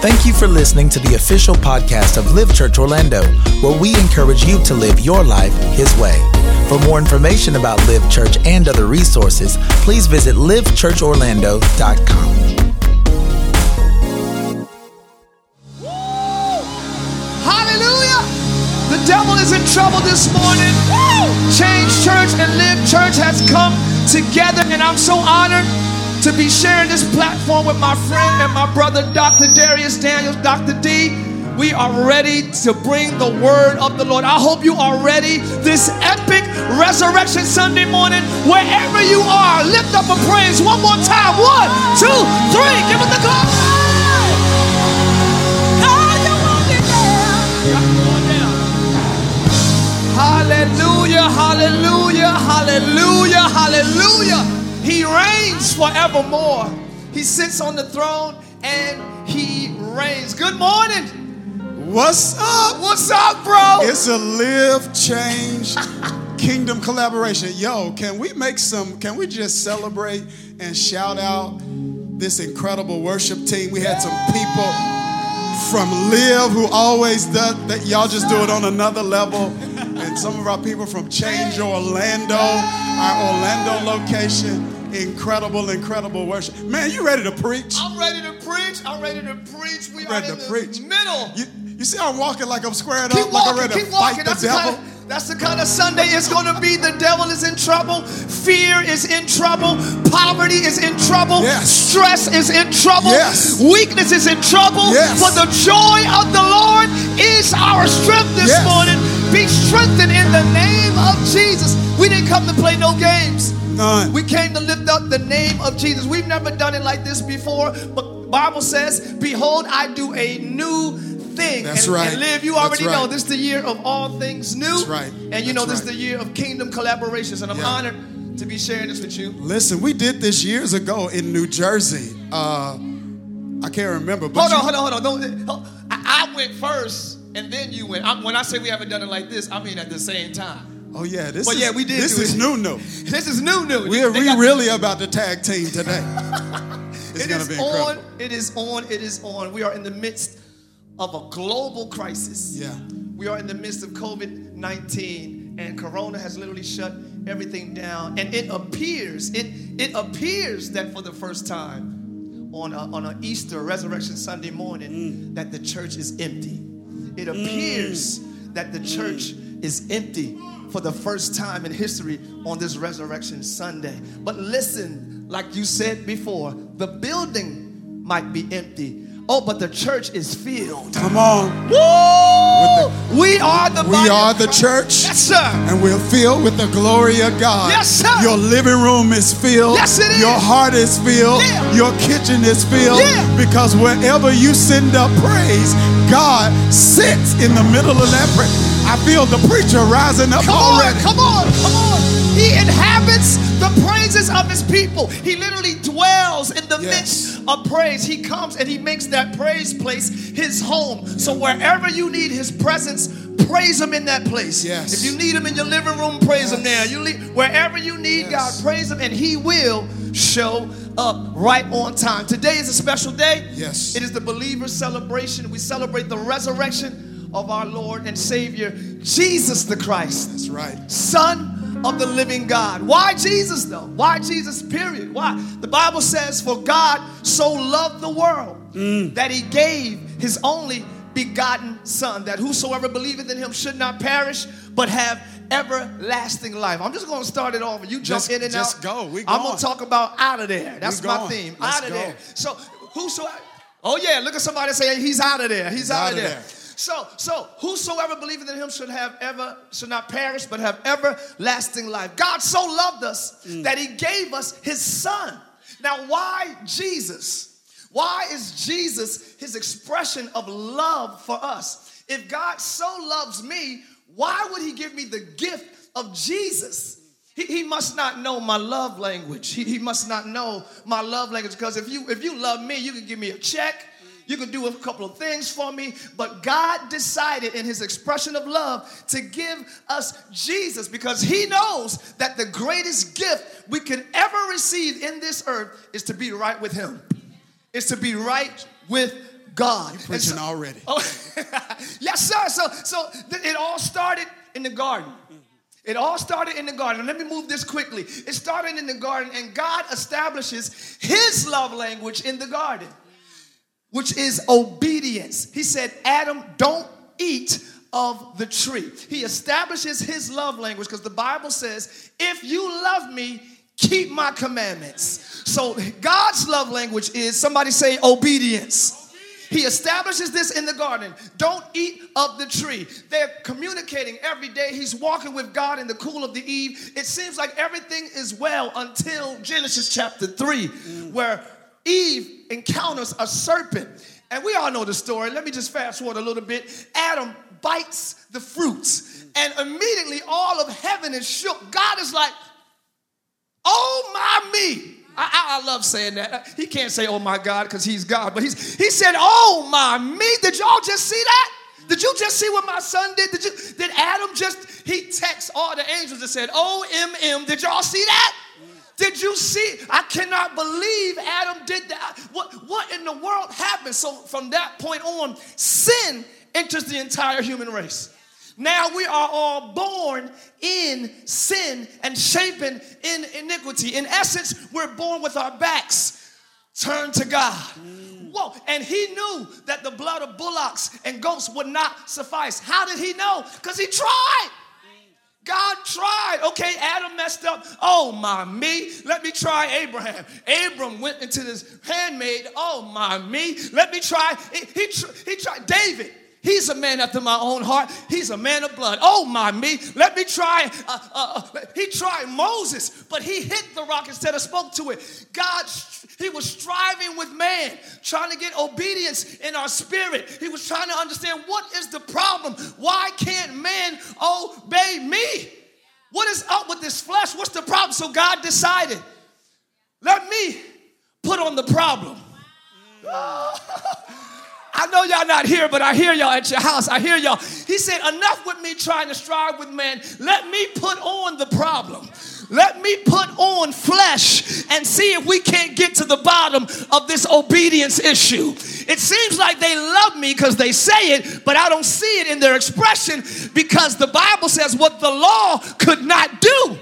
Thank you for listening to the official podcast of Live Church Orlando, where we encourage you to live your life His way. For more information about Live Church and other resources, please visit livechurchorlando.com. Hallelujah. The devil is in trouble this morning. Change Church and Live Church has come together, and I'm so honored to be sharing this platform with my friend and my brother, Dr. Dharius Daniels, Dr. D. We are ready to bring the word of the Lord. I hope you are ready this epic resurrection Sunday morning. Wherever you are, lift up a praise one more time. One, two, three. Give it the glory. Hallelujah, hallelujah, hallelujah, hallelujah. He reigns forevermore. He sits on the throne and he reigns. Good morning. What's up? What's up, bro? It's a live change kingdom collaboration. Yo, can we make some, can we just celebrate and shout out this incredible worship team? We had some people from Live who always does that. Y'all just do it on another level. And some of our people from Change Orlando, our Orlando location. Incredible, incredible worship. Man, you ready to preach? I'm ready to preach. I'm ready to preach. We ready are in to the preach. middle. You, you see, I'm walking like I'm squared keep up, walking, like I'm ready keep to walking. fight the That's the, devil. kind of, that's the kind of Sunday it's going to be. The devil is in trouble. Fear is in trouble. Poverty is in trouble. Yes. Stress is in trouble. Yes. Weakness is in trouble. Yes. For the joy of the Lord is our strength this morning. Be strengthened in the name of Jesus. We didn't come to play no games. None. We came to lift up the name of Jesus. We've never done it like this before, but Bible says, "Behold, I do a new thing." That's and, right. And live, you That's already know this is the year of all things new. That's right. And you know this right. is the year of kingdom collaborations, and I'm Yeah. honored to be sharing this with you. Listen, we did this years ago in New Jersey. Uh, I can't remember, but Hold you- on, hold on, hold on. Don't, I, I went first, and then you went. I, when I say we haven't done it like this, I mean at the same time. Oh yeah, this But is yeah, we did This is it. new, new. This is new, new. We're They we really about to tag team today. It's It gonna is be on. It is on. It is on. We are in the midst of a global crisis. Yeah. We are in the midst of COVID 19, and Corona has literally shut everything down. And it appears, it, it appears that for the first time on a, on an Easter Resurrection Sunday morning, Mm. that the church is empty. It mm. appears that the church is empty for the first time in history on this Resurrection Sunday. But listen, like you said before, the building might be empty. Oh, but the church is filled. Come on, Woo! we are the we are the church, Yes, sir. and we're filled with the glory of God. Yes, sir. Your living room is filled. Yes, it is. Your heart is filled. Yeah. Your kitchen is filled. Yeah. Because wherever you send up praise, God sits in the middle of that praise. I feel the preacher rising up Come on, come on, come on. He inhabits the praises of his people. He literally dwells in the Yes. midst of praise. He comes and he makes that praise place his home. So wherever you need his presence, praise him in that place. Yes. If you need him in your living room, praise him there. You leave, wherever you need Yes. God, praise him and he will show up right on time. Today is a special day. Yes. It is the believer celebration. We celebrate the resurrection of our Lord and Savior, Jesus the Christ. That's right. Son of the living God. Why Jesus though? Why Jesus, period? Why? The Bible says, For God so loved the world mm. that he gave his only begotten Son, that whosoever believeth in him should not perish, but have everlasting life. I'm just gonna start it off. You jump Just- in and just out. Just go. We go. I'm going. gonna talk about out of there. That's my going. theme. Let's out of go. there. So whosoever Oh yeah, look at somebody say he's out of there. He's, out, of there. So, so whosoever believeth in him should have ever, should not perish, but have everlasting life. God so loved us Mm. that he gave us his son. Now, why Jesus? Why is Jesus his expression of love for us? If God so loves me, why would he give me the gift of Jesus? He, he must not know my love language. He, he must not know my love language because if you if you love me, you can give me a check. You can do a couple of things for me, but God decided in his expression of love to give us Jesus because he knows that the greatest gift we could ever receive in this earth is to be right with him. Is to be right with God. And Preaching so- already. Oh, yes, sir. So, so th- it all started in the garden. It all started in the garden. Let me move this quickly. It started in the garden, and God establishes His love language in the garden, which is obedience. He said, Adam, don't eat of the tree. He establishes His love language because the Bible says, if you love me, keep my commandments. So God's love language is somebody say obedience. He establishes this in the garden. Don't eat of the tree. They're communicating every day. He's walking with God in the cool of the eve. It seems like everything is well until Genesis chapter 3, where Eve encounters a serpent. And we all know the story. Let me just fast forward a little bit. Adam bites the fruits, and immediately all of heaven is shook. God is like, Oh my me. I, I, love saying that. He can't say, oh my God, because he's God, but he's he said, oh my me. Did y'all just see that? Did you just see what my son did? Did you did Adam just he texts all the angels and said, oh M. Did y'all see that? Did you see? I cannot believe Adam did that. What, what in the world happened? So from that point on, sin enters the entire human race. Now we are all born in sin and shapen in iniquity. In essence, we're born with our backs turned to God. Whoa, and he knew that the blood of bullocks and goats would not suffice. How did he know? Because he tried. God tried. Okay, Adam messed up. Oh my me. Let me try Abraham. Abram went into this handmaid. Oh my me. Let me try. He, he, he tried David. He's a man after my own heart. He's a man of blood. Oh my me. Let me try. Uh, uh, uh, he tried Moses, but he hit the rock instead of spoke to it. God, he was striving with man, trying to get obedience in our spirit. He was trying to understand what is the problem. Why can't man obey me? What is up with this flesh? What's the problem? So God decided, let me put on the problem. I know y'all not here, but I hear y'all at your house. I hear y'all. He said, Enough with me trying to strive with man. Let me put on the problem. Let me put on flesh and see if we can't get to the bottom of this obedience issue. It seems like they love me because they say it, but I don't see it in their expression because the Bible says what the law could not do.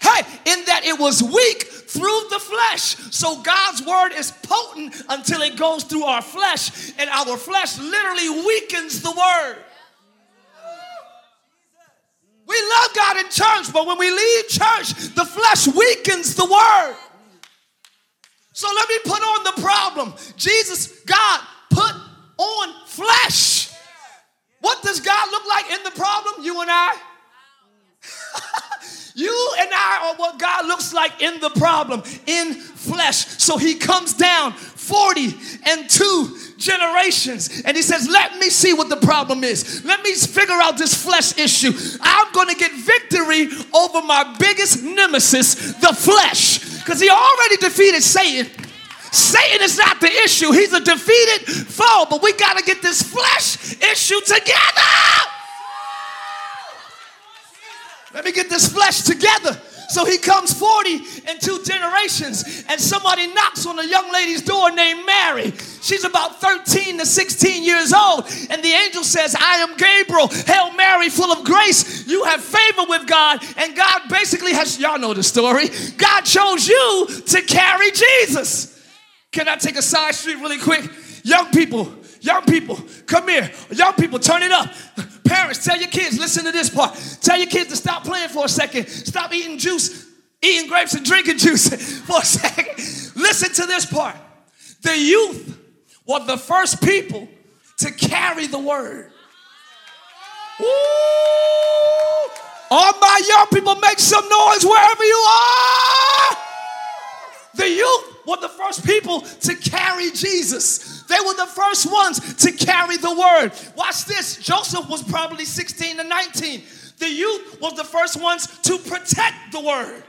Hey, in that it was weak through the flesh. So God's word is potent until it goes through our flesh, and our flesh literally weakens the word. We love God in church, but when we leave church, the flesh weakens the word. So let me put on the problem. Jesus, God, put on flesh. What does God look like in the problem? You and I. You and I are what God looks like in the problem, in flesh. So he comes down 40 and two generations and he says, Let me see what the problem is. Let me figure out this flesh issue. I'm going to get victory over my biggest nemesis, the flesh, because he already defeated Satan. Satan is not the issue, he's a defeated foe, but we got to get this flesh issue together. Let me get this flesh together. So he comes 40 and two generations, and somebody knocks on a young lady's door named Mary. She's about 13 to 16 years old, and the angel says, I am Gabriel. Hail Mary, full of grace. You have favor with God, and God basically has, y'all know the story. God chose you to carry Jesus. Can I take a side street really quick? Young people, young people, come here. Young people, turn it up. Parents, tell your kids, listen to this part. Tell your kids to stop playing for a second. Stop eating juice, eating grapes and drinking juice for a second. Listen to this part. The youth were the first people to carry the word. Ooh. All my young people, make some noise wherever you are. The youth were the first people to carry Jesus. They were the first ones to carry the word. Watch this. Joseph was probably 16 to 19. The youth was the first ones to protect the word.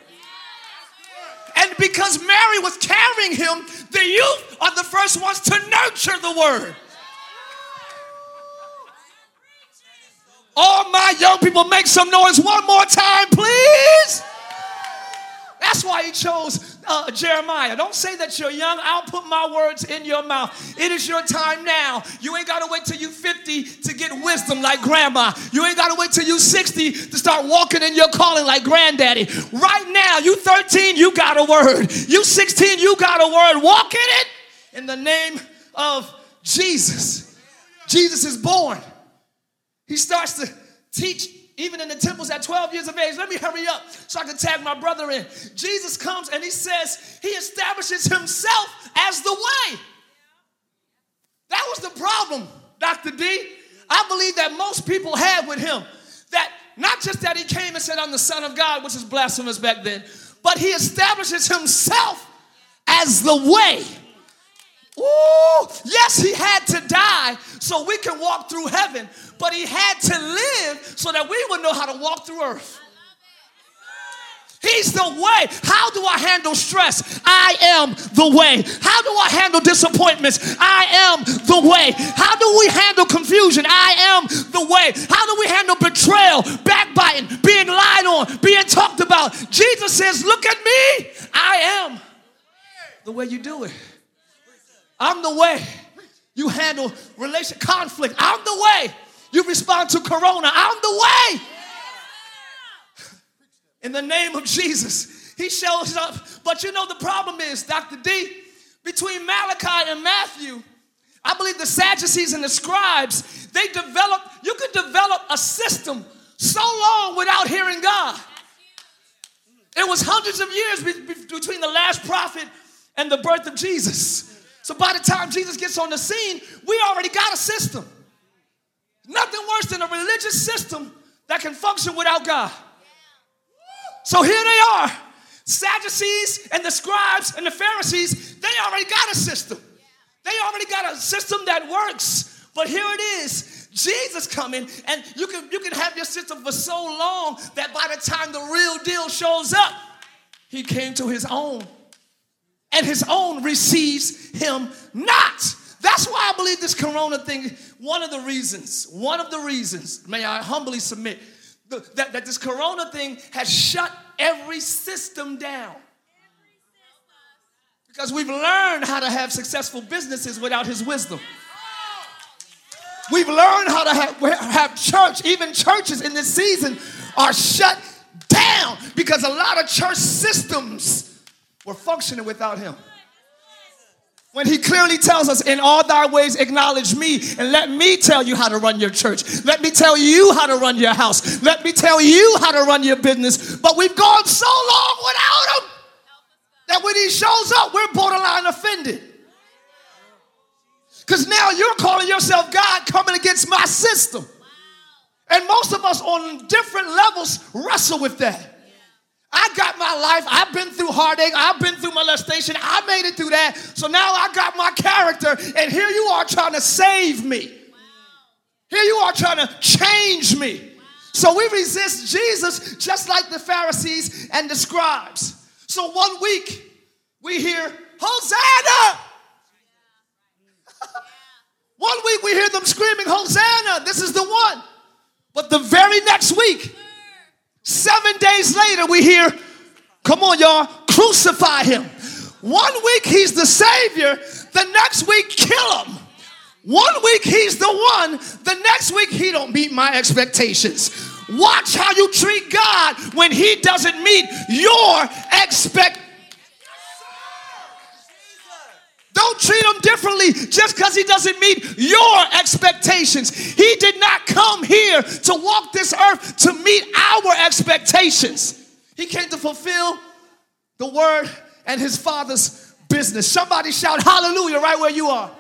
And because Mary was carrying him, the youth are the first ones to nurture the word. All my young people, make some noise one more time, please. That's why he chose uh, Jeremiah. Don't say that you're young. I'll put my words in your mouth. It is your time now. You ain't got to wait till you 50 to get wisdom like grandma. You ain't got to wait till you 60 to start walking in your calling like granddaddy. Right now, you 13, you got a word. You 16, you got a word. Walk in it in the name of Jesus. Jesus is born. He starts to teach even in the temples at 12 years of age. Let me hurry up so I can tag my brother in. Jesus comes and he says he establishes himself as the way. That was the problem, Dr. D. I believe that most people had with him. That not just that he came and said, I'm the Son of God, which is blasphemous back then, but he establishes himself as the way. Ooh, yes, he had to die so we can walk through heaven, but he had to live so that we would know how to walk through earth. He's the way. How do I handle stress? I am the way. How do I handle disappointments? I am the way. How do we handle confusion? I am the way. How do we handle betrayal, backbiting, being lied on, being talked about? Jesus says, Look at me. I am the way you do it. I'm the way you handle relation conflict. I'm the way you respond to corona. I'm the way. In the name of Jesus, he shows up. But you know the problem is, Dr. D, between Malachi and Matthew, I believe the Sadducees and the scribes, they developed, you could develop a system so long without hearing God. It was hundreds of years between the last prophet and the birth of Jesus. So by the time Jesus gets on the scene, we already got a system. Nothing worse than a religious system that can function without God. So here they are. Sadducees and the scribes and the Pharisees, they already got a system. They already got a system that works. But here it is. Jesus coming, and you can you can have your system for so long that by the time the real deal shows up, he came to his own. And his own receives him not. That's why I believe this corona thing, one of the reasons, one of the reasons, may I humbly submit, that, that this corona thing has shut every system down. Because we've learned how to have successful businesses without his wisdom. We've learned how to have, have church. Even churches in this season are shut down because a lot of church systems were functioning without him. When he clearly tells us, in all thy ways acknowledge me, and let me tell you how to run your church. Let me tell you how to run your house. Let me tell you how to run your business. But we've gone so long without him that when he shows up, we're borderline offended. Because now you're calling yourself God coming against my system. And most of us on different levels wrestle with that. I got my life. I've been through heartache. I've been through molestation. I made it through that. So now I got my character, and here you are trying to save me. Here you are trying to change me. So we resist Jesus just like the Pharisees and the scribes. So one week we hear, Hosanna! one week we hear them screaming, Hosanna, this is the one. But the very next week, Seven days later, we hear, come on, y'all, crucify him. One week he's the Savior, the next week kill him. One week he's the one, the next week he don't meet my expectations. Watch how you treat God when he doesn't meet your expectations. Don't treat him differently just because he doesn't meet your expectations. He did not come here to walk this earth to meet our expectations. He came to fulfill the word and his father's business. Somebody shout hallelujah right where you are.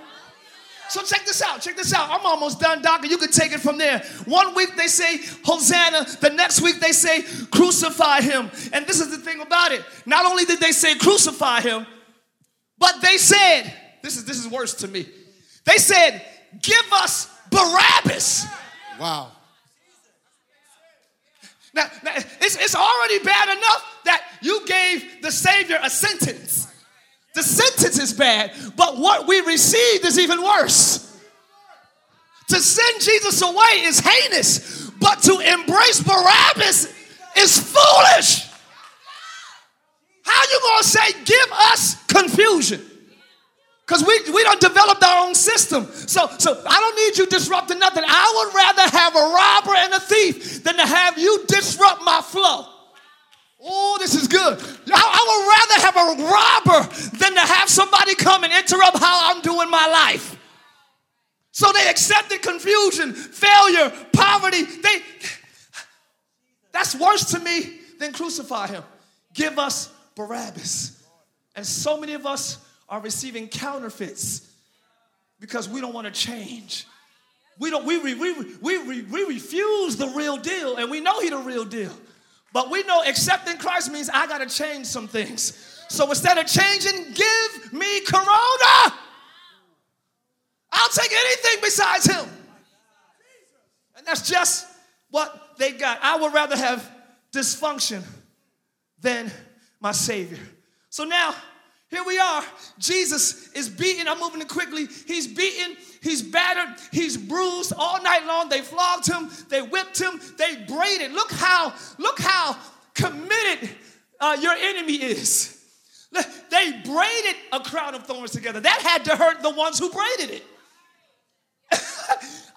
So check this out. Check this out. I'm almost done, Doctor. You can take it from there. One week they say Hosanna. The next week they say crucify him. And this is the thing about it. Not only did they say crucify him, but they said, this is this is worse to me. They said, give us Barabbas. Wow. Now, now it's, it's already bad enough that you gave the Savior a sentence. The sentence is bad, but what we received is even worse. To send Jesus away is heinous, but to embrace Barabbas is foolish. How you gonna say give us confusion? Because we, we don't develop our own system. So, so I don't need you disrupting nothing. I would rather have a robber and a thief than to have you disrupt my flow. Oh, this is good. I, I would rather have a robber than to have somebody come and interrupt how I'm doing my life. So they accepted confusion, failure, poverty. They that's worse to me than crucify him. Give us Barabbas. And so many of us are receiving counterfeits because we don't want to change. We don't we, we, we, we, we refuse the real deal and we know he the real deal. But we know accepting Christ means I got to change some things. So instead of changing, give me Corona. I'll take anything besides him. And that's just what they got. I would rather have dysfunction than my Savior. So now, here we are. Jesus is beaten. I'm moving it quickly. He's beaten, he's battered, he's bruised all night long. They flogged him, they whipped him, they braided. Look how, look how committed uh, your enemy is. They braided a crown of thorns together. That had to hurt the ones who braided it.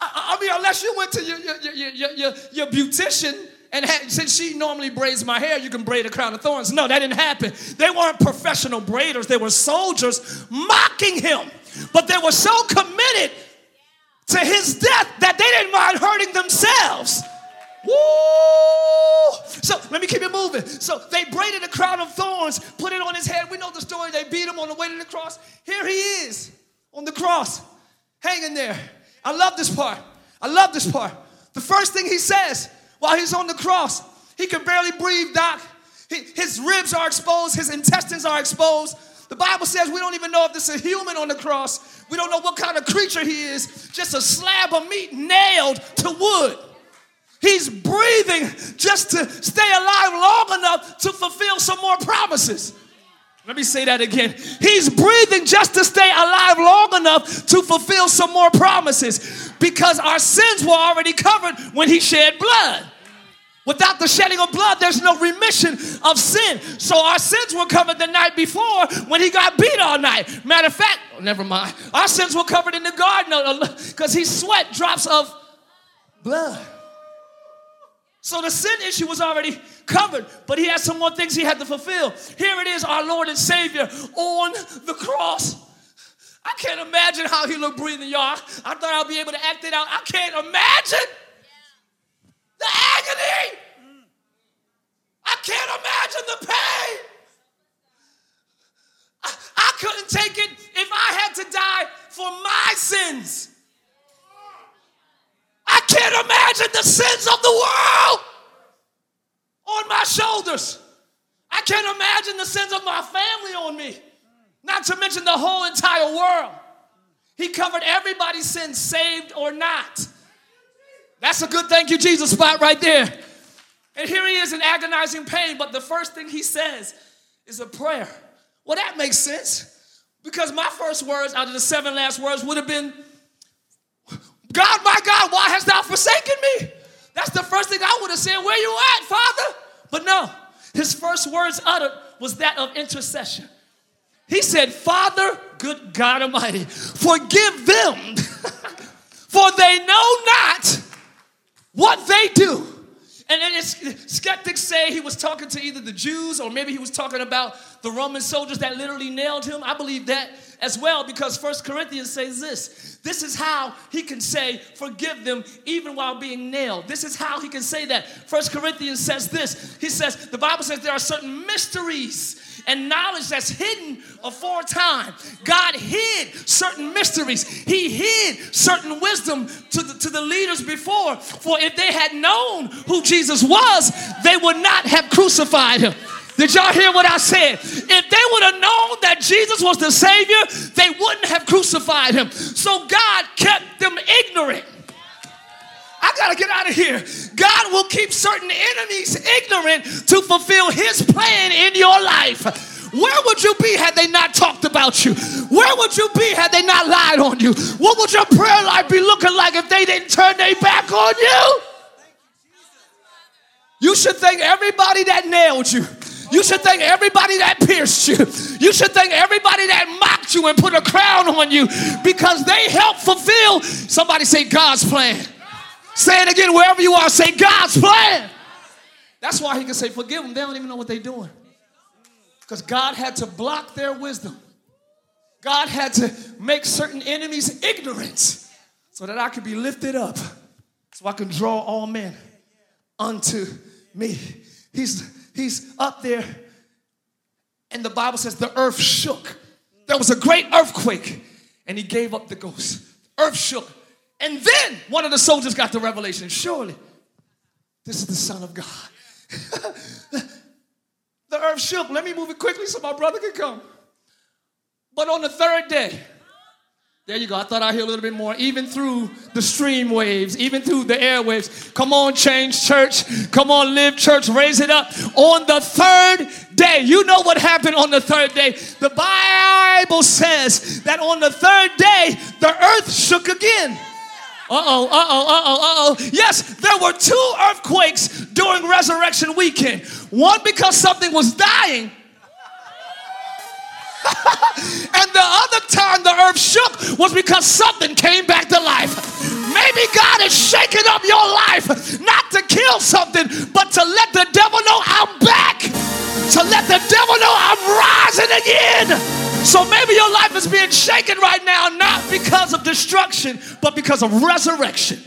I mean, unless you went to your, your, your, your, your beautician and had, since she normally braids my hair, you can braid a crown of thorns. No, that didn't happen. They weren't professional braiders, they were soldiers mocking him. But they were so committed to his death that they didn't mind hurting themselves. Woo! So let me keep it moving. So they braided a crown of thorns, put it on his head. We know the story. They beat him on the way to the cross. Here he is on the cross, hanging there. I love this part. I love this part. The first thing he says while he's on the cross, he can barely breathe, Doc. his ribs are exposed, his intestines are exposed. The Bible says we don't even know if this is a human on the cross. We don't know what kind of creature he is. Just a slab of meat nailed to wood. He's breathing just to stay alive long enough to fulfill some more promises. Let me say that again. He's breathing just to stay alive long enough to fulfill some more promises because our sins were already covered when he shed blood. Without the shedding of blood, there's no remission of sin. So our sins were covered the night before when he got beat all night. Matter of fact, oh, never mind. Our sins were covered in the garden uh, uh, because he sweat drops of blood. So the sin issue was already covered, but he had some more things he had to fulfill. Here it is, our Lord and Savior on the cross. I can't imagine how he looked breathing, y'all. I thought I'd be able to act it out. I can't imagine the agony. I can't imagine the pain. I, I couldn't take it if I had to die for my sins. I can't imagine the sins of the world on my shoulders. I can't imagine the sins of my family on me, not to mention the whole entire world. He covered everybody's sins, saved or not. That's a good thank you, Jesus spot right there. And here he is in agonizing pain, but the first thing he says is a prayer. Well, that makes sense because my first words out of the seven last words would have been, God, my God, why hast thou forsaken me? That's the first thing I would have said. Where you at, Father? But no, his first words uttered was that of intercession. He said, Father, good God Almighty, forgive them, for they know not what they do. And then skeptics say he was talking to either the Jews or maybe he was talking about the Roman soldiers that literally nailed him. I believe that as well because First Corinthians says this. This is how he can say, forgive them even while being nailed. This is how he can say that. First Corinthians says this. He says, the Bible says there are certain mysteries and knowledge that's hidden aforetime. God hid certain mysteries. He hid certain wisdom to the, to the leaders before. For if they had known who Jesus was, they would not have crucified him. Did y'all hear what I said? If they would have known that Jesus was the Savior, they wouldn't have crucified him. So God kept them ignorant. I gotta get out of here. God will keep certain enemies ignorant to fulfill his plan in your life. Where would you be had they not talked about you? Where would you be had they not lied on you? What would your prayer life be looking like if they didn't turn their back on you? You should thank everybody that nailed you. You should thank everybody that pierced you. You should thank everybody that mocked you and put a crown on you because they helped fulfill. Somebody say God's plan. Say it again wherever you are. Say God's plan. That's why he can say, forgive them. They don't even know what they're doing. Because God had to block their wisdom. God had to make certain enemies ignorant so that I could be lifted up, so I can draw all men unto me. He's, he's up there, and the Bible says the earth shook. There was a great earthquake, and he gave up the ghost. Earth shook. And then one of the soldiers got the revelation surely, this is the Son of God. the earth shook. Let me move it quickly so my brother can come. But on the third day, there you go. I thought I'd hear a little bit more, even through the stream waves, even through the airwaves. Come on, change church. Come on, live church. Raise it up. On the third day, you know what happened on the third day. The Bible says that on the third day, the earth shook again. Uh oh, uh oh, uh oh, uh oh. Yes, there were two earthquakes during resurrection weekend. One because something was dying and the other time the earth shook was because something came back to life. Maybe God is shaking up your life not to kill something, but to let the devil know I'm back. To let the devil know I'm rising again. So maybe your life is being shaken right now, not because of destruction, but because of resurrection.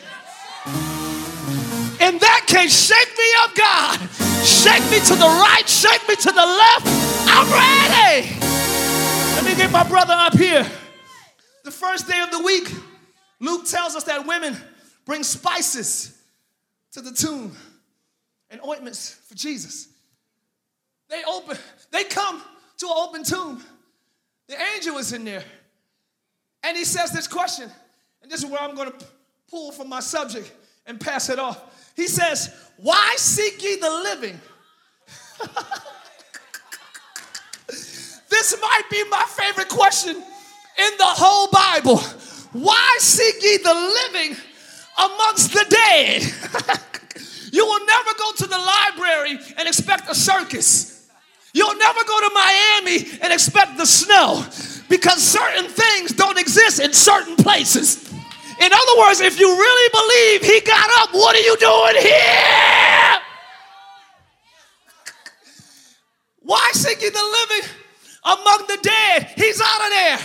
In that case, shake me up, God. Shake me to the right, shake me to the left. I'm ready. Let me get my brother up here. The first day of the week, Luke tells us that women bring spices to the tomb and ointments for Jesus. They open, they come to an open tomb. The angel is in there. And he says this question, and this is where I'm going to pull from my subject and pass it off. He says, Why seek ye the living? This might be my favorite question in the whole Bible. Why seek ye the living amongst the dead? you will never go to the library and expect a circus. You'll never go to Miami and expect the snow because certain things don't exist in certain places. In other words, if you really believe he got up, what are you doing here? Why seek ye the living among the dead. He's out of there.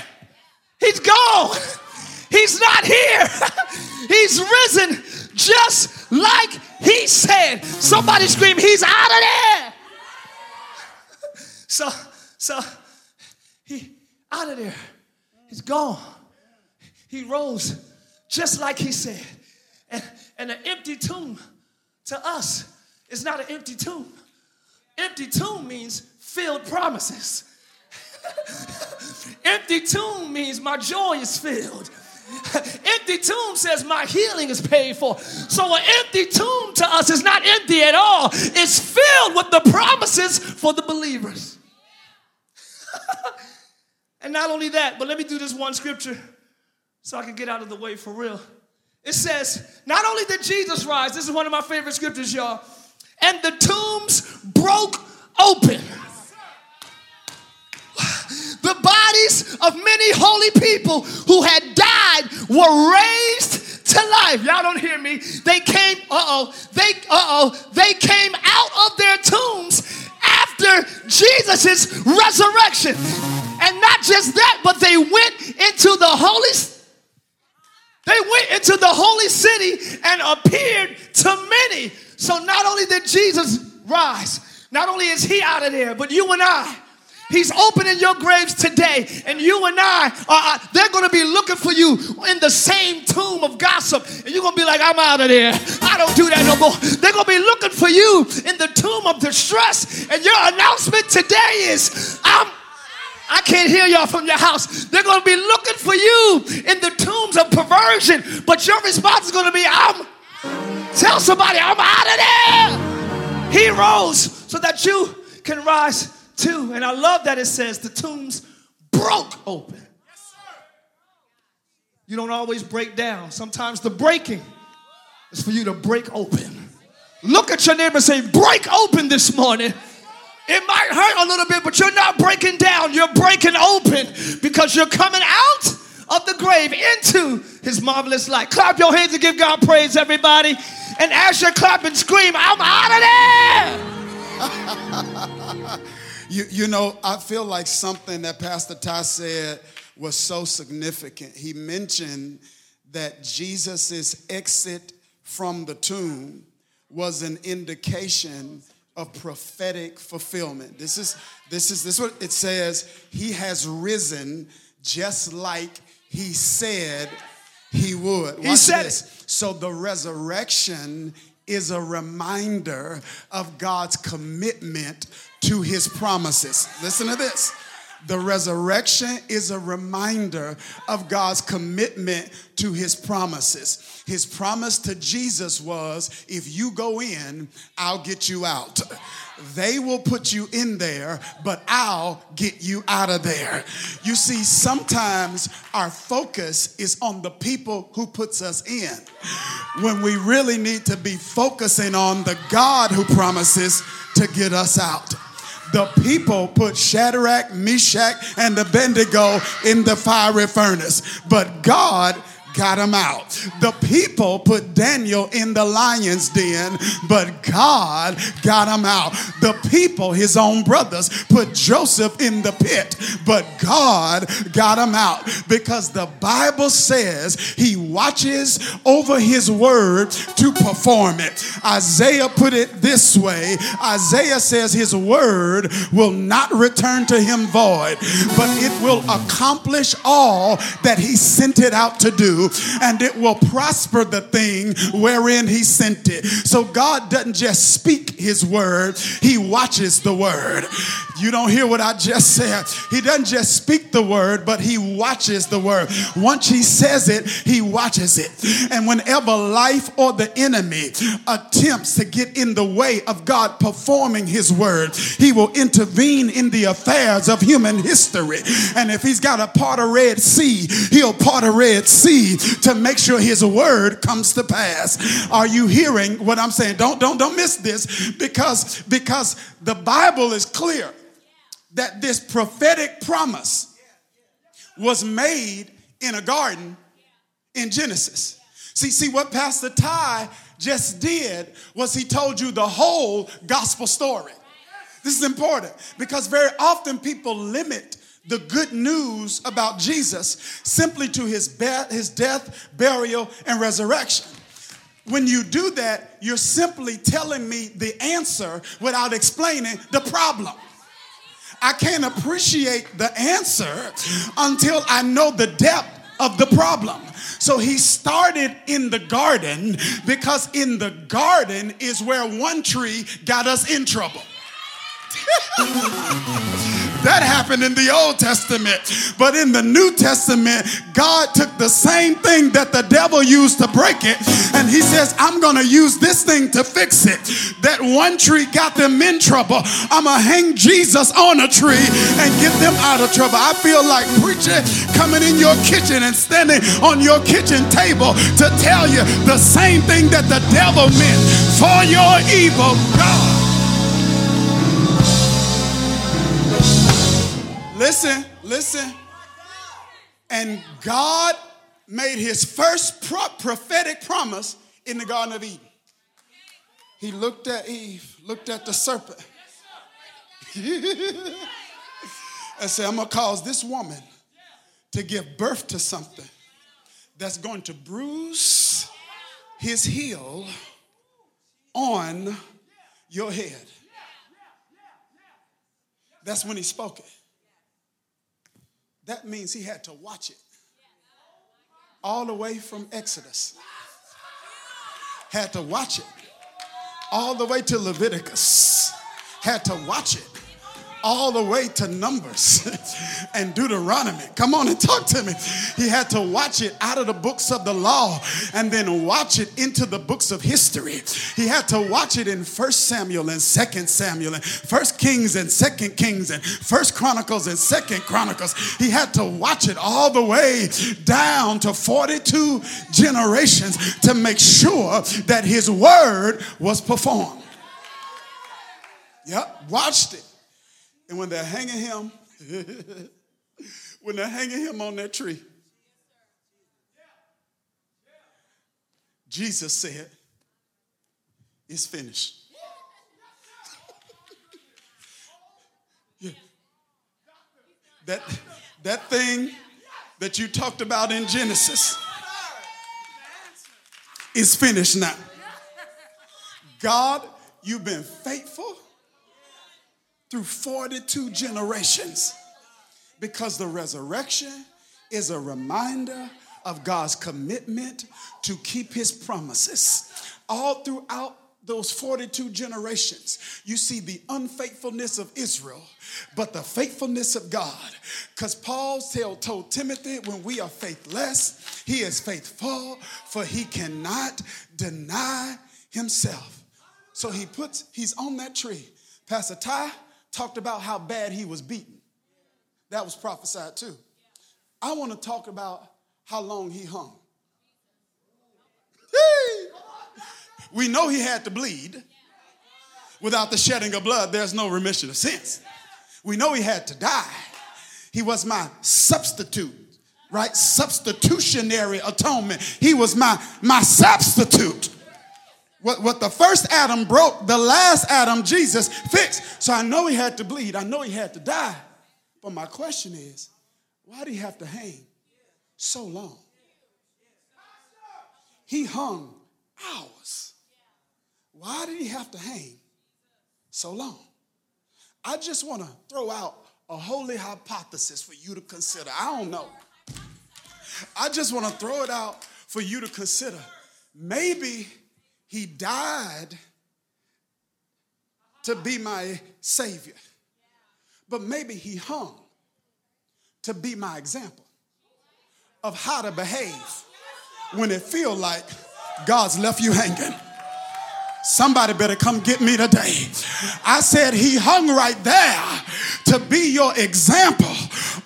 He's gone. He's not here. He's risen just like he said. Somebody scream, He's out of there. So, so he out of there. He's gone. He rose just like he said. And, and an empty tomb to us is not an empty tomb. Empty tomb means filled promises. Empty tomb means my joy is filled. empty tomb says my healing is paid for. So an empty tomb to us is not empty at all. It's filled with the promises for the believers. and not only that, but let me do this one scripture so I can get out of the way for real. It says, not only did Jesus rise, this is one of my favorite scriptures, y'all, and the tombs broke open bodies of many holy people who had died were raised to life. Y'all don't hear me. They came, uh-oh, they, uh-oh, they came out of their tombs after Jesus' resurrection. And not just that, but they went into the holy they went into the holy city and appeared to many. So not only did Jesus rise, not only is he out of there, but you and I He's opening your graves today, and you and I are, they're going to be looking for you in the same tomb of gossip, and you're going to be like, I'm out of there. I don't do that no more. They're going to be looking for you in the tomb of distress, and your announcement today is, I'm I can't hear y'all from your house. They're going to be looking for you in the tombs of perversion, but your response is going to be, I'm, tell somebody, I'm out of there. He rose so that you can rise too. And I love that it says the tombs broke open. Yes, You don't always break down. Sometimes the breaking is for you to break open. Look at your neighbor and say, break open this morning. It might hurt a little bit, but you're not breaking down. You're breaking open because you're coming out of the grave into his marvelous light. Clap your hands and give God praise, everybody. And as you're clapping, scream, I'm out of there. you, you know, I feel like something that Pastor Tye said was so significant. He mentioned that Jesus' exit from the tomb was an indication of prophetic fulfillment. This is this is this is what it says. He has risen just like he said he would. Watch he said this. It. So the resurrection is a reminder of God's commitment to his promises. Listen to this. The resurrection is a reminder of God's commitment to his promises. His promise to Jesus was if you go in, I'll get you out. They will put you in there, but I'll get you out of there. You see, sometimes our focus is on the people who puts us in when we really need to be focusing on the God who promises to get us out the people put Shadrach, Meshach, and Abednego in the fiery furnace. But God got him out. The people put Daniel in the lion's den, but God got him out. The people, his own brothers, put Joseph in the pit, but God got him out because the Bible says he watches over his word to perform it. Isaiah put it this way Isaiah says his word will not return to him void, but it will accomplish all that he sent it out to do and it will prosper the thing wherein he sent it. So God doesn't just speak his word, he watches the word. You don't hear what I just said. He doesn't just speak the word, but he watches the word. Once he says it, he watches it. And whenever life or the enemy attempts to get in the way of God performing his word, he will intervene in the affairs of human history. And if he's got a part of Red Sea, he'll part a Red Sea to make sure his word comes to pass. Are you hearing what I'm saying? Don't don't don't miss this because because the Bible is clear that this prophetic promise was made in a garden in Genesis. See, see what Pastor Tye just did was he told you the whole gospel story. This is important because very often people limit the good news about Jesus simply to his, be- his death, burial, and resurrection. When you do that, you're simply telling me the answer without explaining the problem. I can't appreciate the answer until I know the depth of the problem. So he started in the garden because in the garden is where one tree got us in trouble. That happened in the Old Testament. But in the New Testament, God took the same thing that the devil used to break it, and he says, I'm going to use this thing to fix it. That one tree got them in trouble. I'm going to hang Jesus on a tree and get them out of trouble. I feel like preaching coming in your kitchen and standing on your kitchen table to tell you the same thing that the devil meant for your evil. God Listen, listen. And God made his first pro- prophetic promise in the Garden of Eden. He looked at Eve, looked at the serpent, and said, I'm going to cause this woman to give birth to something that's going to bruise his heel on your head. That's when he spoke it. That means he had to watch it all the way from Exodus. Had to watch it all the way to Leviticus. Had to watch it all the way to Numbers and Deuteronomy. Come on and talk to me. He had to watch it out of the books of the law and then watch it into the books of history. He had to watch it in First Samuel and Second Samuel and First Kings and Second Kings and First Chronicles and Second Chronicles. He had to watch it all the way down to 42 generations to make sure that his word was performed. Yep, watched it And when they're hanging him, when they're hanging him on that tree, Jesus said, It's finished. yeah. That, that thing that you talked about in Genesis is finished now. God, you've been faithful through 42 generations because the resurrection is a reminder of God's commitment to keep his promises. All throughout those 42 generations, you see the unfaithfulness of Israel, but the faithfulness of God. Because Paul told Timothy, when we are faithless, he is faithful, for he cannot deny himself. So he puts, he's on that tree. Pastor Tye talked about how bad he was beaten. That was prophesied too. I want to talk about how long he hung. We know he had to bleed. Without the shedding of blood, there's no remission of sins. We know he had to die. He was my substitute, right? Substitutionary atonement. He was my, my substitute. What, what the first Adam broke, the last Adam, Jesus, fixed. So I know he had to bleed. I know he had to die. But my question is, why did he have to hang so long? He hung hours. Why did he have to hang so long? I just want to throw out a holy hypothesis for you to consider. I don't know. I just want to throw it out for you to consider. Maybe he died to be my savior, but maybe he hung to be my example of how to behave when it feel like God's left you hanging. Somebody better come get me today. I said he hung right there to be your example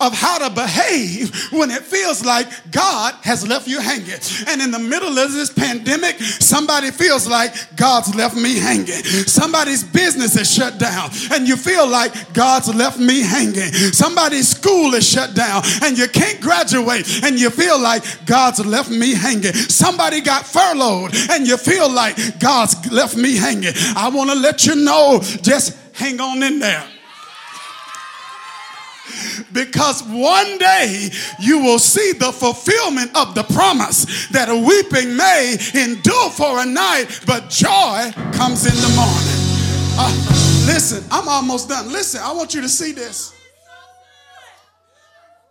of how to behave when it feels like God has left you hanging. And in the middle of this pandemic, somebody feels like God's left me hanging. Somebody's business is shut down and you feel like God's left me hanging. Somebody's school is shut down and you can't graduate and you feel like God's left me hanging. Somebody got furloughed and you feel like God's left left me hanging. I want to let you know just hang on in there. Because one day you will see the fulfillment of the promise that a weeping may endure for a night, but joy comes in the morning. Uh, listen, I'm almost done. Listen, I want you to see this.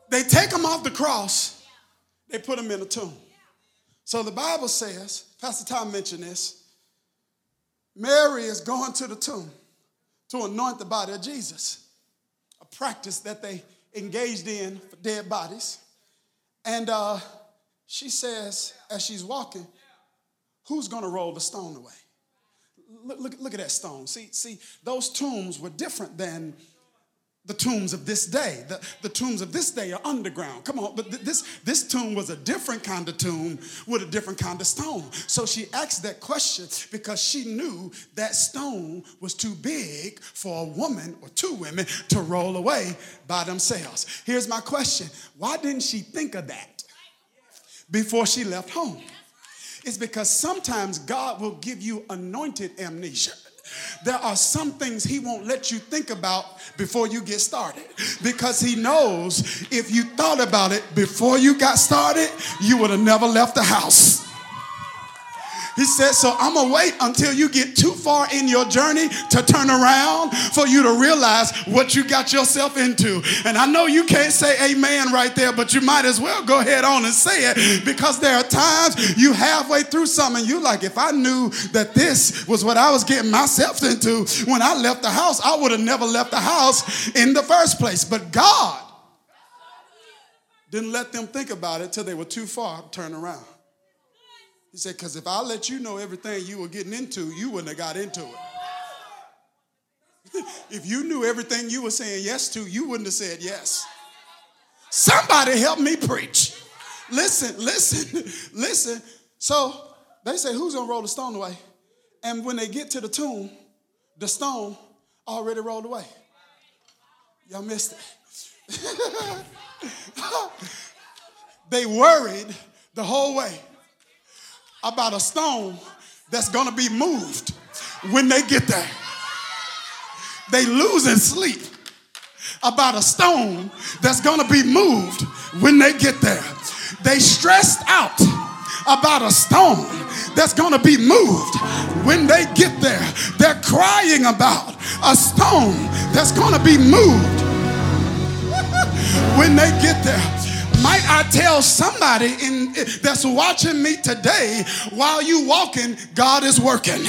They take him off the cross, they put him in a tomb. So the Bible says, Pastor Tom mentioned this, Mary is going to the tomb to anoint the body of Jesus, a practice that they engaged in for dead bodies. And uh, she says, as she's walking, who's going to roll the stone away? Look, look, look at that stone. See, see, those tombs were different than the tombs of this day. The, the tombs of this day are underground. Come on, but th- this, this tomb was a different kind of tomb with a different kind of stone. So she asked that question because she knew that stone was too big for a woman or two women to roll away by themselves. Here's my question Why didn't she think of that before she left home? It's because sometimes God will give you anointed amnesia there are some things he won't let you think about before you get started because he knows if you thought about it before you got started, you would have never left the house. He said, So I'm gonna wait until you get too far in your journey to turn around for you to realize what you got yourself into. And I know you can't say amen right there, but you might as well go ahead on and say it because there are times you halfway through something, you like, if I knew that this was what I was getting myself into when I left the house, I would have never left the house in the first place. But God didn't let them think about it till they were too far to turn around. He said, because if I let you know everything you were getting into, you wouldn't have got into it. if you knew everything you were saying yes to, you wouldn't have said yes. Somebody help me preach. Listen, listen, listen. So they say, Who's gonna roll the stone away? And when they get to the tomb, the stone already rolled away. Y'all missed it. they worried the whole way about a stone that's gonna be moved when they get there. They losing sleep about a stone that's gonna be moved when they get there. They stressed out about a stone that's gonna be moved when they get there. They're crying about a stone that's gonna be moved when they get there. Might I tell somebody in, that's watching me today, while you walking, God is working.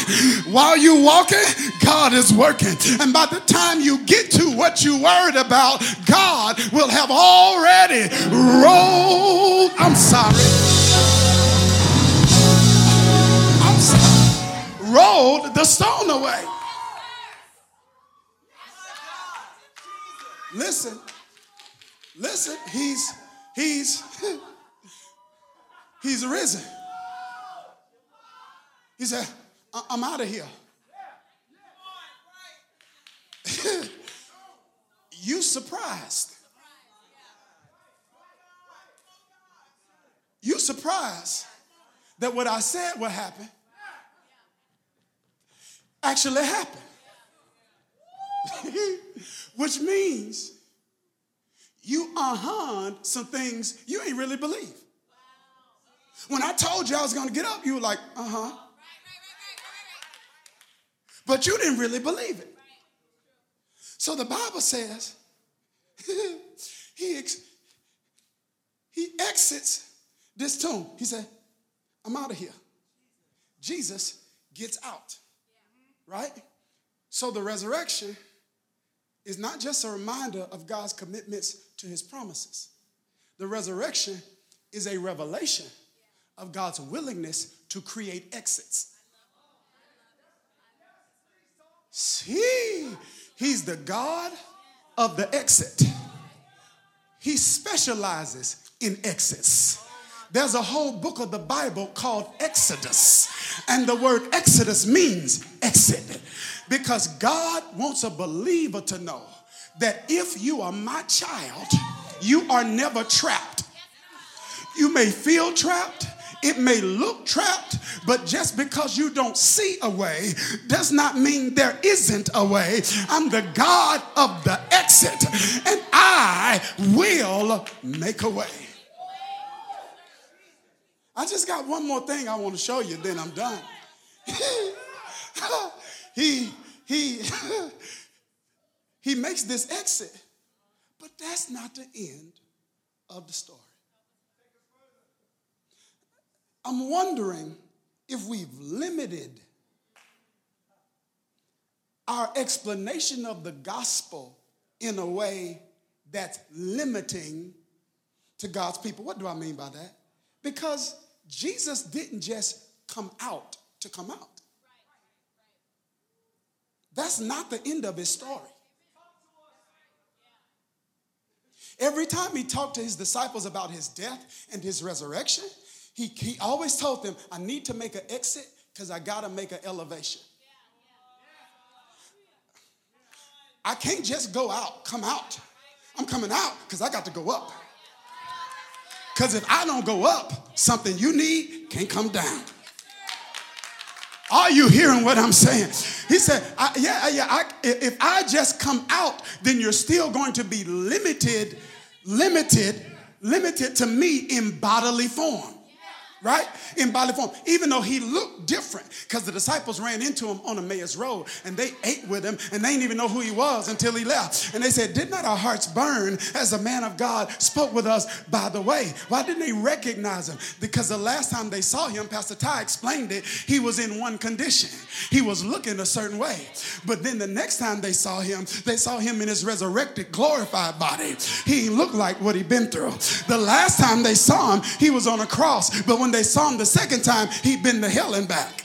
While you walking, God is working. And by the time you get to what you worried about, God will have already rolled. I'm sorry. I'm sorry. Rolled the stone away. Listen, listen, he's He's he's risen. He said, I'm out of here. you surprised. You surprised that what I said would happen actually happened. Which means you uh huh, some things you ain't really believe. When I told you I was going to get up, you were like, uh huh. But you didn't really believe it. So the Bible says he, ex- he exits this tomb. He said, I'm out of here. Jesus gets out, right? So the resurrection is not just a reminder of God's commitments to his promises. The resurrection is a revelation of God's willingness to create exits. See, he's the God of the exit. He specializes in exits. There's a whole book of the Bible called Exodus, and the word Exodus means exit because God wants a believer to know that if you are my child, you are never trapped. You may feel trapped, it may look trapped, but just because you don't see a way does not mean there isn't a way. I'm the God of the exit, and I will make a way. I just got one more thing I want to show you, then I'm done. he, he, he makes this exit, but that's not the end of the story. I'm wondering if we've limited our explanation of the gospel in a way that's limiting to God's people. What do I mean by that? Because Jesus didn't just come out to come out. That's not the end of his story. Every time he talked to his disciples about his death and his resurrection, he, he always told them, I need to make an exit because I got to make an elevation. I can't just go out, come out. I'm coming out because I got to go up. Because if I don't go up, something you need can't come down. Are you hearing what I'm saying? He said, I, Yeah, yeah. I, if I just come out, then you're still going to be limited, limited, limited to me in bodily form right? In bodily form, even though he looked different, because the disciples ran into him on Emmaus Road and they ate with him and they didn't even know who he was until he left. And they said, Did not our hearts burn as the man of God spoke with us by the way? Why didn't they recognize him? Because the last time they saw him, Pastor Tye explained it, he was in one condition. He was looking a certain way. But then the next time they saw him, they saw him in his resurrected, glorified body. He looked like what he'd been through. The last time they saw him, he was on a cross. But when they saw him the second time, he'd been to hell and back.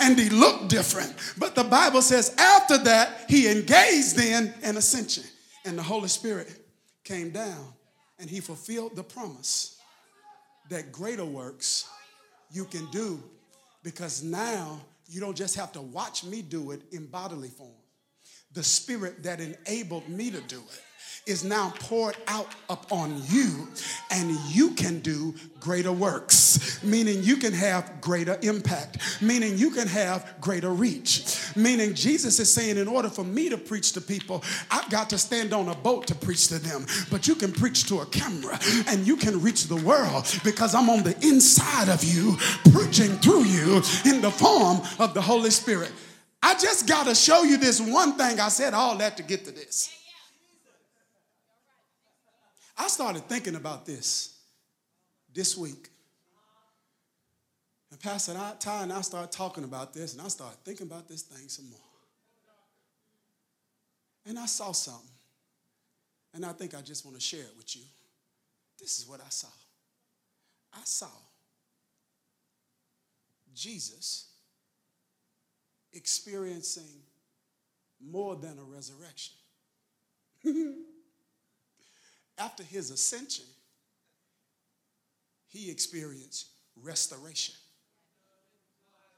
And he looked different. But the Bible says after that, he engaged in an ascension. And the Holy Spirit came down and he fulfilled the promise that greater works you can do because now you don't just have to watch me do it in bodily form. the spirit that enabled me to do it is now poured out upon you, and you can do greater works, meaning you can have greater impact, meaning you can have greater reach. Meaning, Jesus is saying, in order for me to preach to people, I've got to stand on a boat to preach to them. But you can preach to a camera and you can reach the world because I'm on the inside of you, preaching through you in the form of the Holy Spirit. I just got to show you this one thing. I said all that to get to this. I started thinking about this this week. And Pastor Tye and I started talking about this, and I started thinking about this thing some more. And I saw something, and I think I just want to share it with you. This is what I saw. I saw Jesus experiencing more than a resurrection. After his ascension, he experienced restoration.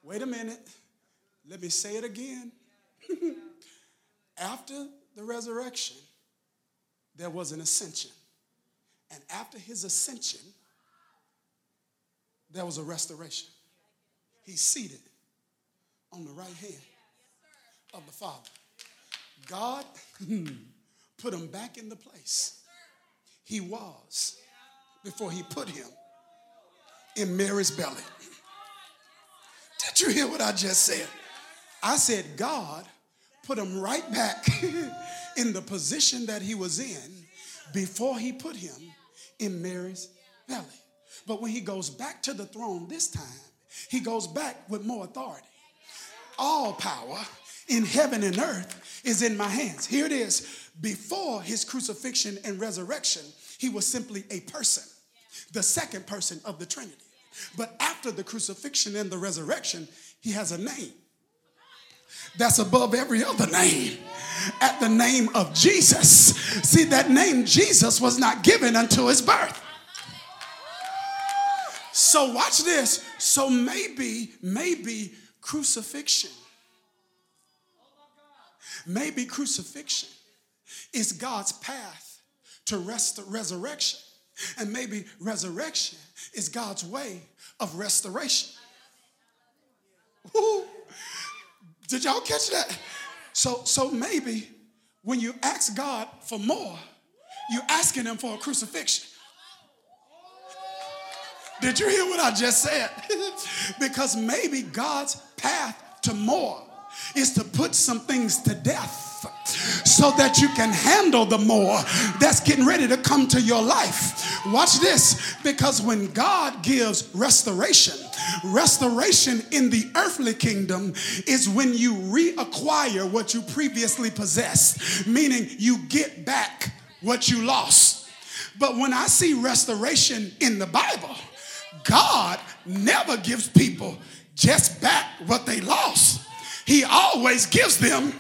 Wait a minute. Let me say it again. after the resurrection, there was an ascension. And after his ascension, there was a restoration. He's seated on the right hand of the Father. God hmm, put him back in the place he was before he put him in Mary's belly. Did you hear what I just said? I said, God put him right back in the position that he was in before he put him in Mary's belly. But when he goes back to the throne this time, he goes back with more authority. All power in heaven and earth is in my hands. Here it is. Before his crucifixion and resurrection, he was simply a person, the second person of the Trinity. But after the crucifixion and the resurrection, he has a name that's above every other name. At the name of Jesus. See, that name Jesus was not given until his birth. So, watch this. So, maybe, maybe crucifixion, maybe crucifixion is God's path to rest, resurrection. And maybe resurrection is God's way of restoration. Ooh. Did y'all catch that? So, so maybe when you ask God for more, you're asking Him for a crucifixion. Did you hear what I just said? because maybe God's path to more is to put some things to death so that you can handle the more that's getting ready to come to your life. Watch this because when God gives restoration, restoration in the earthly kingdom is when you reacquire what you previously possessed, meaning you get back what you lost. But when I see restoration in the Bible, God never gives people just back what they lost. He always gives them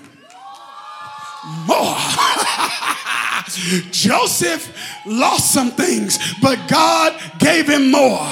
more. Joseph lost some things, but God gave him more.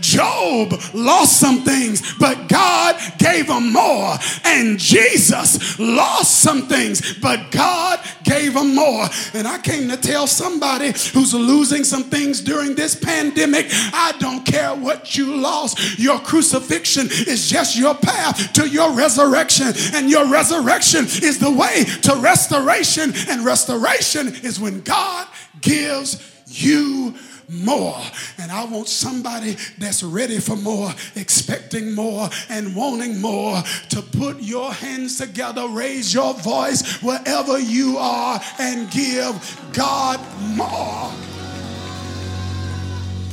Job lost some things, but God gave him more. And Jesus lost some things, but God gave him more. And I came to tell somebody who's losing some things during this pandemic I don't care what you lost. Your crucifixion is just your path to your resurrection, and your resurrection is the way to restoration. And restoration is when God gives you more. And I want somebody that's ready for more, expecting more, and wanting more to put your hands together, raise your voice wherever you are, and give God more.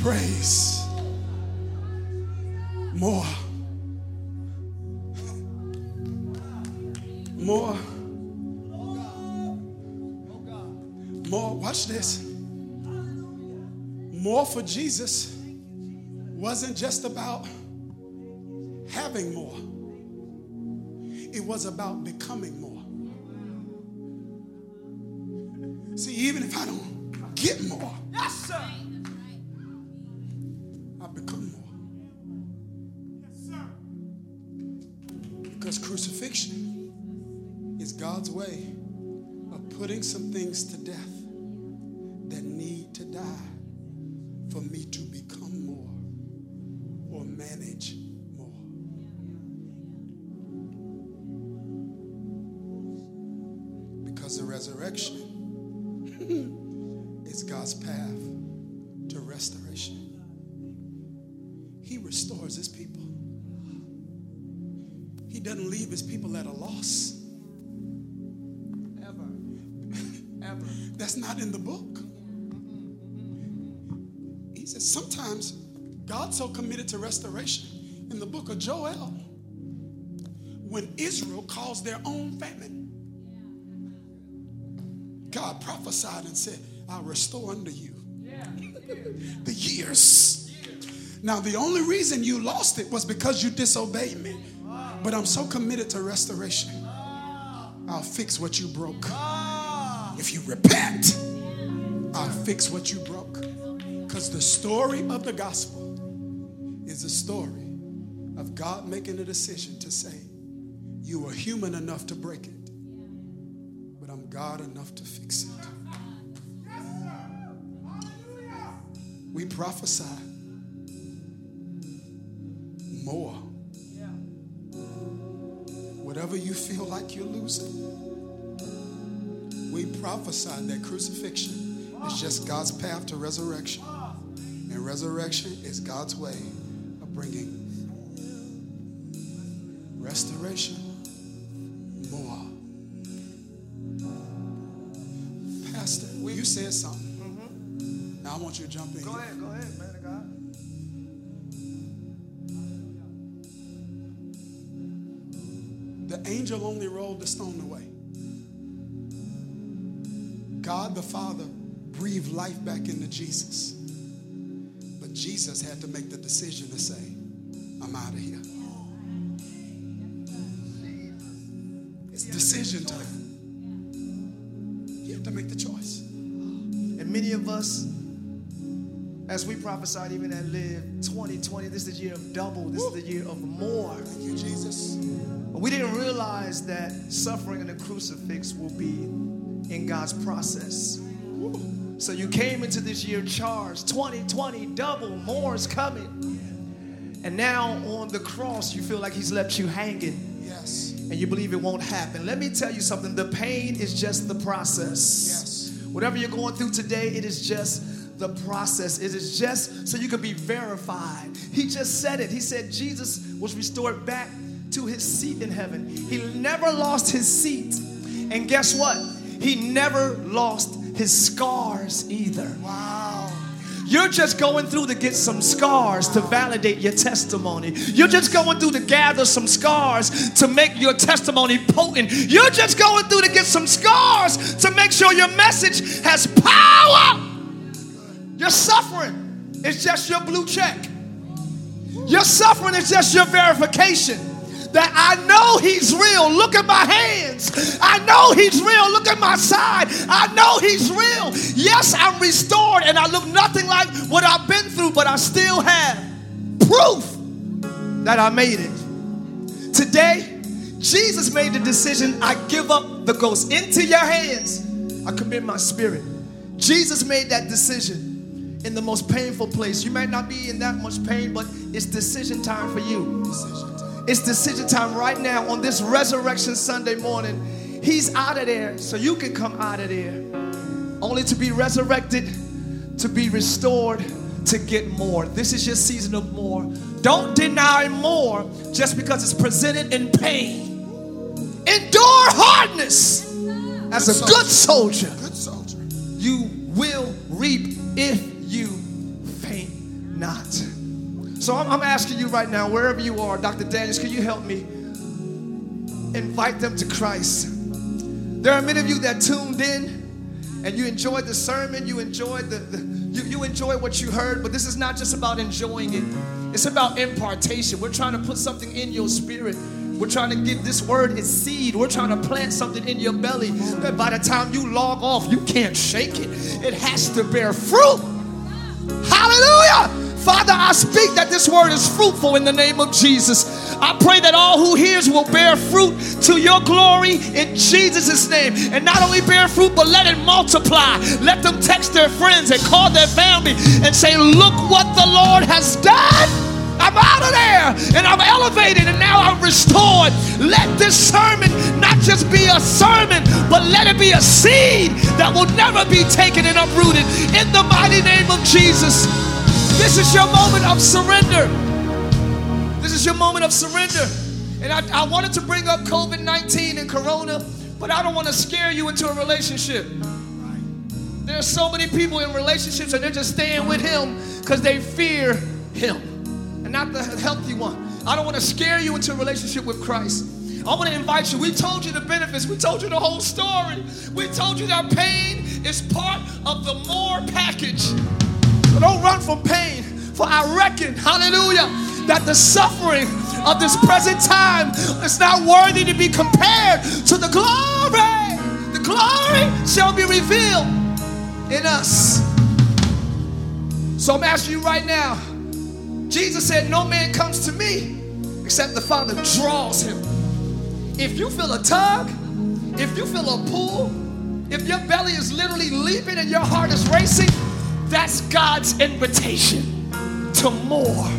Praise. More. More. More. Watch this more for Jesus wasn't just about having more, it was about becoming more. See, even if I don't get more, yes, sir, I become more. Yes, sir. Because crucifixion is God's way of putting some things to death that need to die for me to become more or manage more. Because the resurrection is God's path to restoration. He restores his people. He doesn't leave his people at a loss. Ever. Ever. That's not in the book. He says sometimes God's so committed to restoration. In the book of Joel, when Israel caused their own famine, God prophesied and said, I'll restore unto you the years. Now, the only reason you lost it was because you disobeyed me. But I'm so committed to restoration. I'll fix what you broke. If you repent, I'll fix what you broke. Because the story of the gospel is a story of God making a decision to say, You were human enough to break it, but I'm God enough to fix it. We prophesy more. Whatever you feel like you're losing, we prophesy that crucifixion is just God's path to resurrection. And resurrection is God's way of bringing restoration more. Pastor, you said something. Mm-hmm. Now I want you to jump in. Go ahead, go ahead, man of God. The angel only rolled the stone away. God the Father breathed life back into Jesus. Jesus had to make the decision to say, I'm out of here. It's decision time. You have to make the choice. And many of us, as we prophesied even at Live 2020, this is the year of double, this is the year of more. Thank you, Jesus. But we didn't realize that suffering and the crucifix will be in God's process. So you came into this year charged 2020, double, more is coming. And now on the cross, you feel like He's left you hanging Yes. and you believe it won't happen. Let me tell you something the pain is just the process. Yes. Whatever you're going through today, it is just the process. It is just so you can be verified. He just said it. He said Jesus was restored back to his seat in heaven. He never lost his seat. And guess what? He never lost his scars either. Wow. You're just going through to get some scars to validate your testimony. You're just going through to gather some scars to make your testimony potent. You're just going through to get some scars to make sure your message has power. Your suffering is just your blue check. Your suffering is just your verification that I know He's real. Look at my hands. I know He's real. Look at my side. I know He's real. Yes, I'm restored and I look nothing like what I've been through, but I still have proof that I made it. Today, Jesus made the decision I give up the ghost into your hands. I commit my spirit. Jesus made that decision in the most painful place. You might not be in that much pain, but it's decision time for you. Decision time. It's decision time right now on this Resurrection Sunday morning. He's out of there, so you can come out of there. Only to be resurrected, to be restored, to get more. This is your season of more. Don't deny more just because it's presented in pain. Endure hardness as a good soldier. Good soldier. You will reap if you faint not. So I'm, I'm asking you right now, wherever you are, Dr. Daniels, can you help me invite them to Christ? There are many of you that tuned in and you enjoyed the sermon, you enjoyed the, the you, you enjoyed what you heard, but this is not just about enjoying it. It's about impartation. We're trying to put something in your spirit. We're trying to give this word its seed. We're trying to plant something in your belly that by the time you log off, you can't shake it. It has to bear fruit. Hallelujah. Father, I speak that this word is fruitful in the name of Jesus. I pray that all who hears will bear fruit to your glory in Jesus' name. And not only bear fruit, but let it multiply. Let them text their friends and call their family and say, Look what the Lord has done. I'm out of there and I'm elevated and now I'm restored. Let this sermon not just be a sermon, but let it be a seed that will never be taken and uprooted in the mighty name of Jesus. This is your moment of surrender. This is your moment of surrender. And I, I wanted to bring up COVID 19 and Corona, but I don't want to scare you into a relationship. There's so many people in relationships and they're just staying with Him because they fear Him and not the healthy one. I don't want to scare you into a relationship with Christ. I want to invite you. We told you the benefits. We told you the whole story. We told you that pain is part of the more package. So don't run from pain. For I reckon, hallelujah, that the suffering of this present time is not worthy to be compared to the glory. The glory shall be revealed in us. So I'm asking you right now. Jesus said, No man comes to me except the Father draws him. If you feel a tug, if you feel a pull, if your belly is literally leaping and your heart is racing, that's God's invitation to more.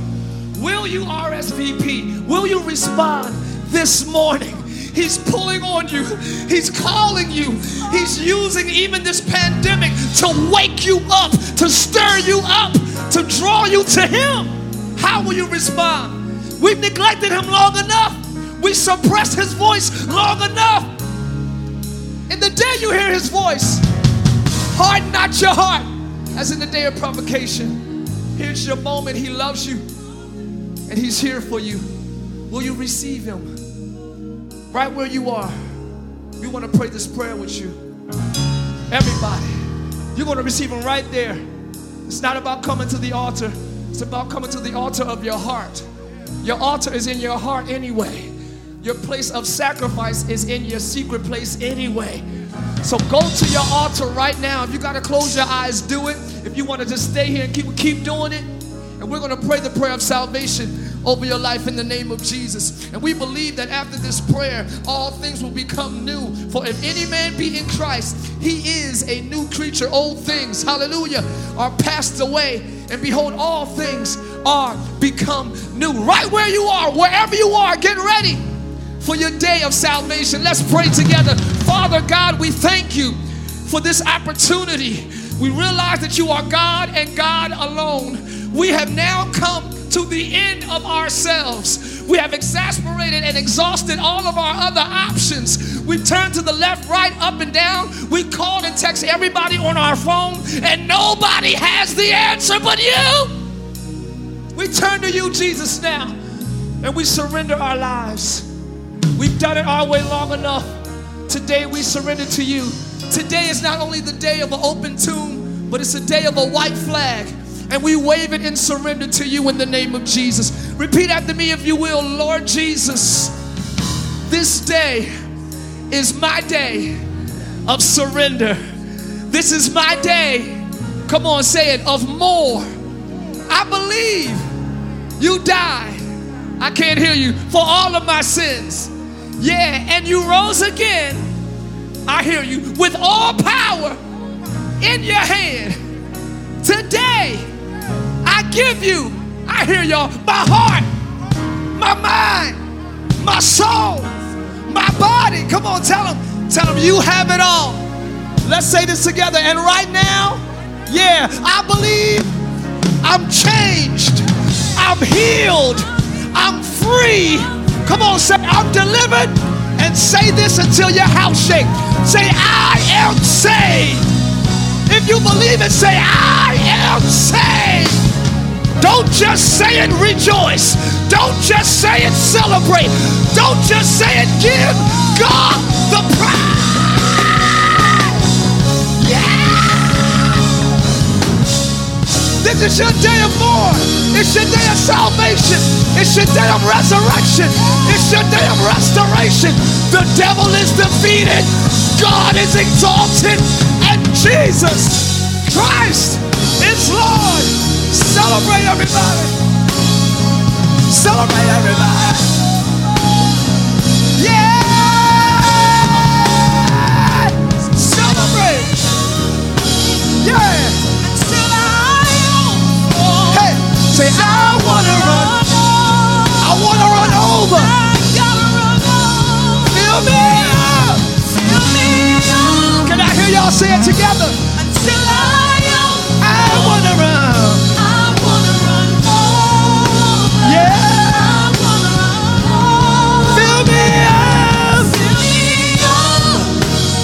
Will you RSVP? Will you respond this morning? He's pulling on you. He's calling you. He's using even this pandemic to wake you up, to stir you up, to draw you to Him. How will you respond? We've neglected Him long enough. We suppressed His voice long enough. In the day you hear His voice, harden not your heart, as in the day of provocation. Here's your moment. He loves you, and He's here for you. Will you receive Him? Right where you are, we want to pray this prayer with you. Everybody, you're going to receive Him right there. It's not about coming to the altar, it's about coming to the altar of your heart. Your altar is in your heart anyway. Your place of sacrifice is in your secret place anyway. So go to your altar right now. If you got to close your eyes, do it. If you want to just stay here and keep, keep doing it. And we're going to pray the prayer of salvation over your life in the name of Jesus. And we believe that after this prayer, all things will become new. For if any man be in Christ, he is a new creature. Old things, hallelujah, are passed away. And behold, all things are become new. Right where you are, wherever you are, get ready for your day of salvation. Let's pray together. Father God, we thank you for this opportunity. We realize that you are God and God alone. We have now come to the end of ourselves. We have exasperated and exhausted all of our other options. We've turned to the left, right, up, and down. We called and texted everybody on our phone, and nobody has the answer but you. We turn to you, Jesus, now, and we surrender our lives. We've done it our way long enough. Today we surrender to you. Today is not only the day of an open tomb, but it's a day of a white flag and we wave it in surrender to you in the name of Jesus. Repeat after me, if you will, Lord Jesus, this day is my day of surrender. This is my day, come on, say it, of more. I believe you died. I can't hear you for all of my sins. Yeah, and you rose again. I hear you with all power in your hand. Today, I give you, I hear y'all, my heart, my mind, my soul, my body. Come on, tell them, tell them you have it all. Let's say this together. And right now, yeah, I believe I'm changed, I'm healed, I'm free. Come on, say, I'm delivered. And say this until your house shakes. Say, I am saved. If you believe it, say, I am saved. Don't just say it, rejoice. Don't just say it, celebrate. Don't just say it, give God the praise. Is your day of more. It's your day of salvation. It's your day of resurrection. It's your day of restoration. The devil is defeated. God is exalted. And Jesus Christ is Lord. Celebrate, everybody. Celebrate everybody. Say I wanna run. I wanna run over. Fill me up. Can I hear y'all say it together? Until I I wanna run. Yeah. Fill me up.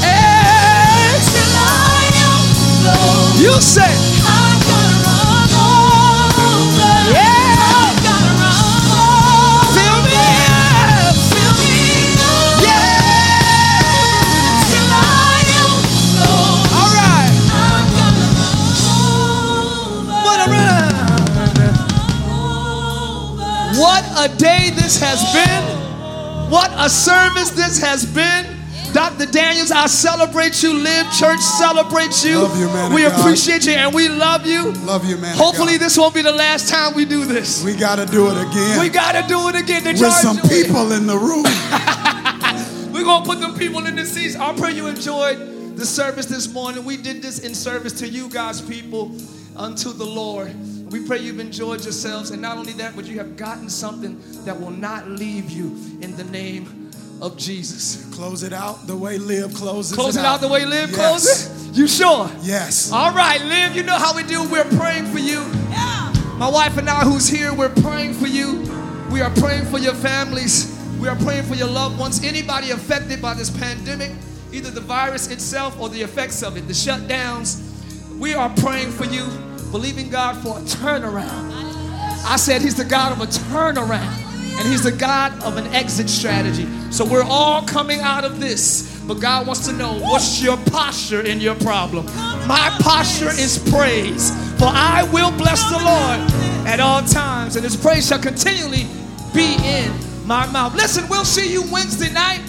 Hey. You say. This has been. What a service this has been. Dr. Daniels, I celebrate you. Live Church celebrates you. Love you, man We appreciate you and we love you. Love you, man. Hopefully, this won't be the last time we do this. we got to do it again We got to do it again. To with some people in the room. We're going to put them people in the seats. I pray you enjoyed the service this morning. We did this in service to you guys, people, unto the Lord. We pray you've enjoyed yourselves. And not only that, but you have gotten something that will not leave you in the name of Jesus. Close it out the way Liv closes Close it out the way live Yes. closed it. You sure? Yes. All right, live. you know how we do. We're praying for you. Yeah. My wife and I, who's here, we're praying for you. We are praying for your families. We are praying for your loved ones. Anybody affected by this pandemic, either the virus itself or the effects of it, the shutdowns, we are praying for you, believing God for a turnaround. I said He's the God of a turnaround, and He's the God of an exit strategy. So we're all coming out of this, but God wants to know what's your posture in your problem. My posture is praise, for I will bless the Lord at all times, and His praise shall continually be in my mouth. Listen, we'll see you Wednesday night.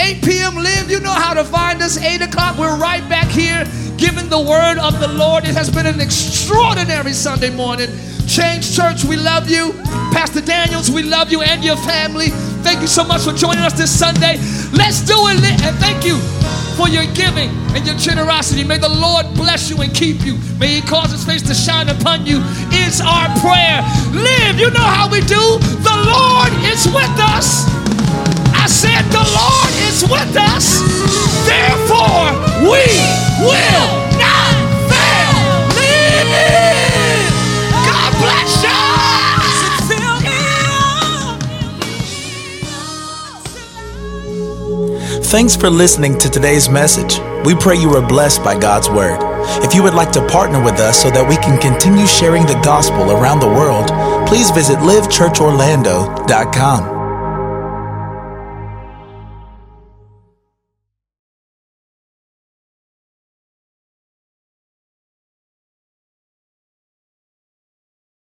8 p.m. Live, you know how to find us. 8 o'clock, we're right back here giving the word of the Lord. It has been an extraordinary Sunday morning. Change Church, we love you. Pastor Daniels, we love you and your family. Thank you so much for joining us this Sunday. Let's do it. And thank you for your giving and your generosity. May the Lord bless you and keep you. May He cause His face to shine upon you. Is our prayer. Live, you know how we do. The Lord is with us. I said, The Lord is with us. Therefore, we will not fail. Live. God bless you. Thanks for listening to today's message. We pray you are blessed by God's word. If you would like to partner with us so that we can continue sharing the gospel around the world, please visit livechurchorlando.com.